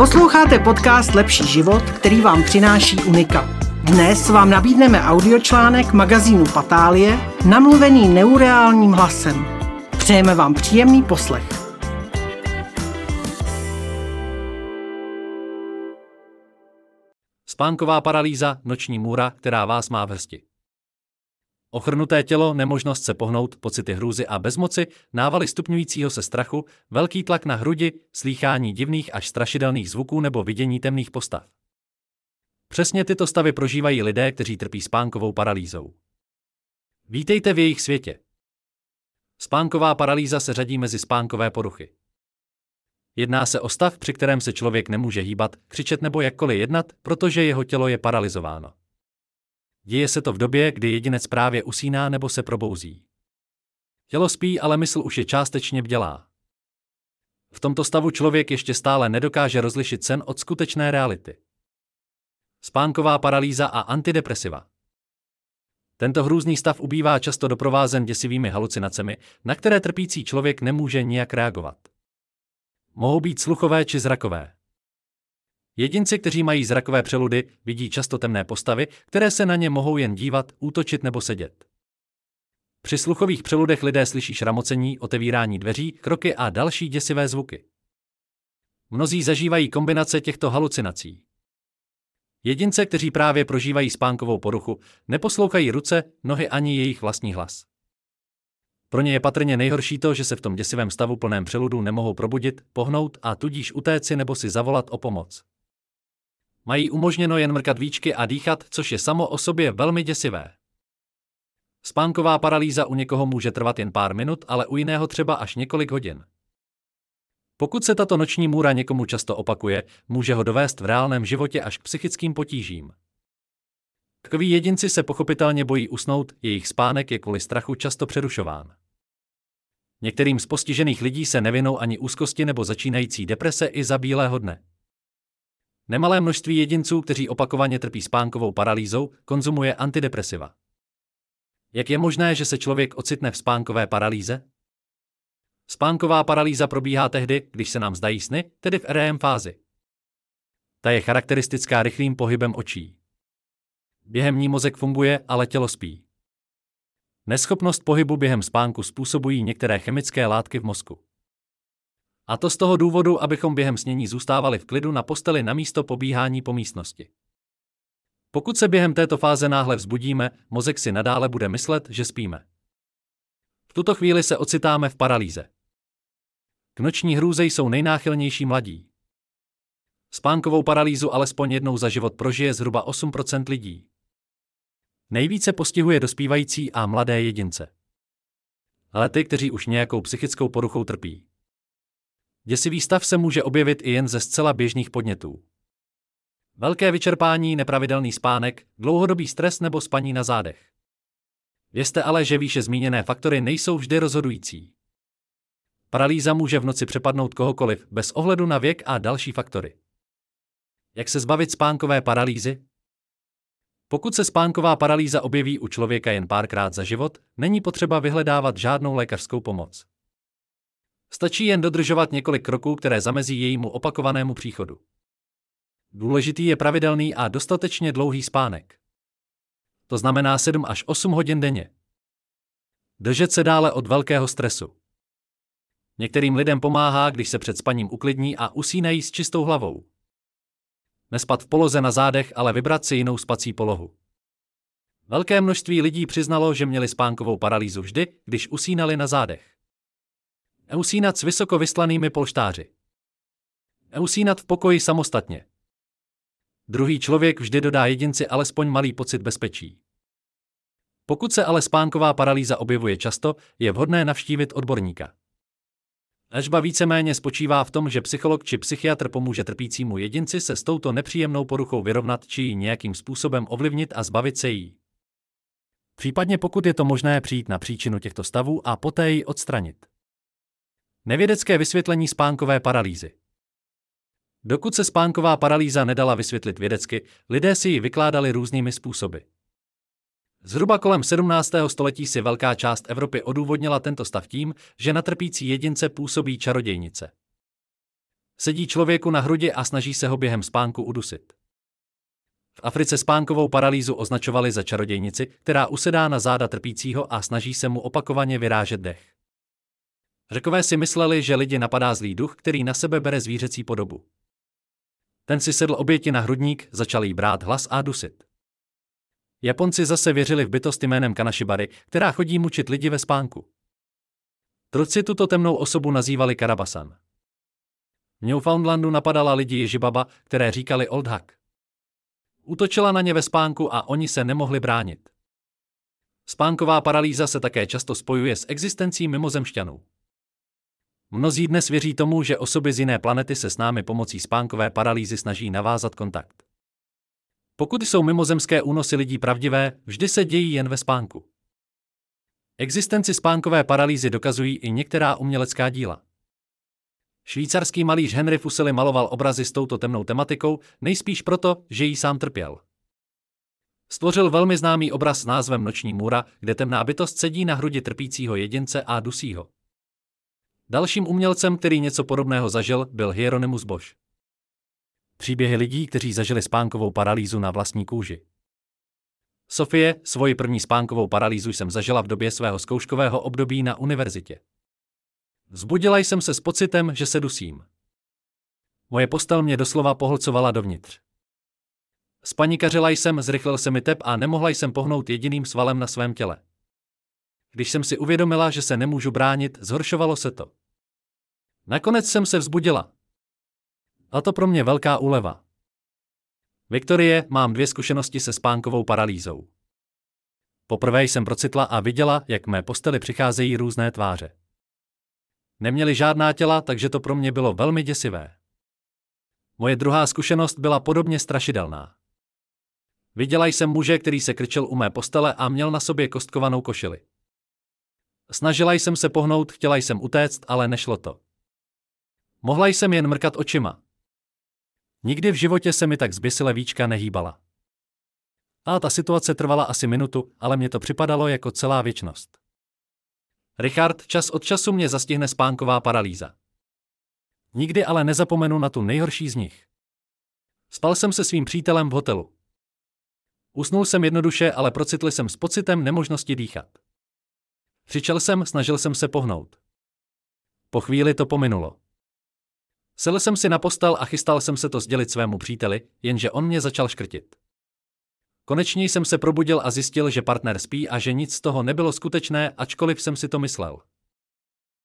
Posloucháte podcast Lepší život, který vám přináší Unika. Dnes vám nabídneme audiočlánek magazínu Patálie, namluvený neureálním hlasem. Přejeme vám příjemný poslech. Spánková paralýza, noční můra, která vás má v. Ochrnuté tělo, nemožnost se pohnout, pocity hrůzy a bezmoci, návaly stupňujícího se strachu, velký tlak na hrudi, slýchání divných až strašidelných zvuků nebo vidění temných postav. Přesně tyto stavy prožívají lidé, kteří trpí spánkovou paralýzou. Vítejte v jejich světě. Spánková paralýza se řadí mezi spánkové poruchy. Jedná se o stav, při kterém se člověk nemůže hýbat, křičet nebo jakkoliv jednat, protože jeho tělo je paralizováno. Děje se to v době, kdy jedinec právě usíná nebo se probouzí. Tělo spí, ale mysl už je částečně bdělá. V tomto stavu člověk ještě stále nedokáže rozlišit sen od skutečné reality. Spánková paralýza a antidepresiva. Tento hrůzný stav ubývá často doprovázen děsivými halucinacemi, na které trpící člověk nemůže nijak reagovat. Mohou být sluchové či zrakové. Jedinci, kteří mají zrakové přeludy, vidí často temné postavy, které se na ně mohou jen dívat, útočit nebo sedět. Při sluchových přeludech lidé slyší šramocení, otevírání dveří, kroky a další děsivé zvuky. Mnozí zažívají kombinace těchto halucinací. Jedince, kteří právě prožívají spánkovou poruchu, neposlouchají ruce, nohy ani jejich vlastní hlas. Pro ně je patrně nejhorší to, že se v tom děsivém stavu plném přeludu nemohou probudit, pohnout a tudíž utéci nebo si zavolat o pomoc. Mají umožněno jen mrkat víčky a dýchat, což je samo o sobě velmi děsivé. Spánková paralýza u někoho může trvat jen pár minut, ale u jiného třeba až několik hodin. Pokud se tato noční můra někomu často opakuje, může ho dovést v reálném životě až k psychickým potížím. Takoví jedinci se pochopitelně bojí usnout, jejich spánek je kvůli strachu často přerušován. Některým z postižených lidí se nevinou ani úzkosti nebo začínající deprese i za bílého dne. Nemalé množství jedinců, kteří opakovaně trpí spánkovou paralýzou, konzumuje antidepresiva. Jak je možné, že se člověk ocitne v spánkové paralýze? Spánková paralýza probíhá tehdy, když se nám zdají sny, tedy v REM fázi. Ta je charakteristická rychlým pohybem očí. Během ní mozek funguje, ale tělo spí. Neschopnost pohybu během spánku způsobují některé chemické látky v mozku. A to z toho důvodu, abychom během snění zůstávali v klidu na posteli na místo pobíhání po místnosti. Pokud se během této fáze náhle vzbudíme, mozek si nadále bude myslet, že spíme. V tuto chvíli se ocitáme v paralýze. K noční hrůze jsou nejnáchylnější mladí. Spánkovou paralýzu alespoň jednou za život prožije zhruba 8% lidí. Nejvíce postihuje dospívající a mladé jedince. Ale ty, kteří už nějakou psychickou poruchou trpí. Děsivý stav se může objevit i jen ze zcela běžných podnětů. Velké vyčerpání, nepravidelný spánek, dlouhodobý stres nebo spaní na zádech. Vězte ale, že výše zmíněné faktory nejsou vždy rozhodující. Paralýza může v noci přepadnout kohokoliv, bez ohledu na věk a další faktory. Jak se zbavit spánkové paralýzy? Pokud se spánková paralýza objeví u člověka jen párkrát za život, není potřeba vyhledávat žádnou lékařskou pomoc. Stačí jen dodržovat několik kroků, které zamezí jejímu opakovanému příchodu. Důležitý je pravidelný a dostatečně dlouhý spánek. To znamená 7 až 8 hodin denně. Držet se dále od velkého stresu. Některým lidem pomáhá, když se před spaním uklidní a usínají s čistou hlavou. Nespat v poloze na zádech, ale vybrat si jinou spací polohu. Velké množství lidí přiznalo, že měli spánkovou paralýzu vždy, když usínali na zádech. Eusínat s vysoko vyslanými polštáři. Eusínat v pokoji samostatně. Druhý člověk vždy dodá jedinci alespoň malý pocit bezpečí. Pokud se ale spánková paralýza objevuje často, je vhodné navštívit odborníka. Léčba víceméně spočívá v tom, že psycholog či psychiatr pomůže trpícímu jedinci se s touto nepříjemnou poruchou vyrovnat či ji nějakým způsobem ovlivnit a zbavit se jí. Případně pokud je to možné přijít na příčinu těchto stavů a poté ji odstranit. Nevědecké vysvětlení spánkové paralýzy. Dokud se spánková paralýza nedala vysvětlit vědecky, lidé si ji vykládali různými způsoby. Zhruba kolem 17. století si velká část Evropy odůvodnila tento stav tím, že na trpící jedince působí čarodějnice. Sedí člověku na hrudi a snaží se ho během spánku udusit. V Africe spánkovou paralýzu označovali za čarodějnici, která usedá na záda trpícího a snaží se mu opakovaně vyrážet dech. Řekové si mysleli, že lidi napadá zlý duch, který na sebe bere zvířecí podobu. Ten si sedl oběti na hrudník, začal jí brát hlas a dusit. Japonci zase věřili v bytost jménem Kanashibary, která chodí mučit lidi ve spánku. Truci tuto temnou osobu nazývali Karabasan. V Newfoundlandu napadala lidi Ježibaba, které říkali Old Huck. Útočila na ně ve spánku a oni se nemohli bránit. Spánková paralýza se také často spojuje s existencí mimozemšťanů. Mnozí dnes věří tomu, že osoby z jiné planety se s námi pomocí spánkové paralýzy snaží navázat kontakt. Pokud jsou mimozemské únosy lidí pravdivé, vždy se dějí jen ve spánku. Existenci spánkové paralýzy dokazují i některá umělecká díla. Švýcarský malíř Henry Fuseli maloval obrazy s touto temnou tematikou, nejspíš proto, že jí sám trpěl. Stvořil velmi známý obraz s názvem Noční můra, kde temná bytost sedí na hrudi trpícího jedince a dusí ho. Dalším umělcem, který něco podobného zažil, byl Hieronymus Bosch. Příběhy lidí, kteří zažili spánkovou paralýzu na vlastní kůži. Sofie, svoji první spánkovou paralýzu jsem zažila v době svého zkouškového období na univerzitě. Zbudila jsem se s pocitem, že se dusím. Moje postel mě doslova pohlcovala dovnitř. Spanikařila jsem, zrychlil se mi tep a nemohla jsem pohnout jediným svalem na svém těle. Když jsem si uvědomila, že se nemůžu bránit, zhoršovalo se to. Nakonec jsem se vzbudila. A to pro mě velká úleva. Viktorie, mám dvě zkušenosti se spánkovou paralýzou. Poprvé jsem procitla a viděla, jak mé posteli přicházejí různé tváře. Neměli žádná těla, takže to pro mě bylo velmi děsivé. Moje druhá zkušenost byla podobně strašidelná. Viděla jsem muže, který se krčil u mé postele a měl na sobě kostkovanou košili. Snažila jsem se pohnout, chtěla jsem utéct, ale nešlo to. Mohla jsem jen mrkat očima. Nikdy v životě se mi tak zběsile víčka nehýbala. A ta situace trvala asi minutu, ale mě to připadalo jako celá věčnost. Richard, čas od času mě zastihne spánková paralýza. Nikdy ale nezapomenu na tu nejhorší z nich. Spal jsem se svým přítelem v hotelu. Usnul jsem jednoduše, ale procitl jsem s pocitem nemožnosti dýchat. Křičel jsem, snažil jsem se pohnout. Po chvíli to pominulo. Sel jsem si na postel a chystal jsem se to sdělit svému příteli, jenže on mě začal škrtit. Konečně jsem se probudil a zjistil, že partner spí a že nic z toho nebylo skutečné, ačkoliv jsem si to myslel.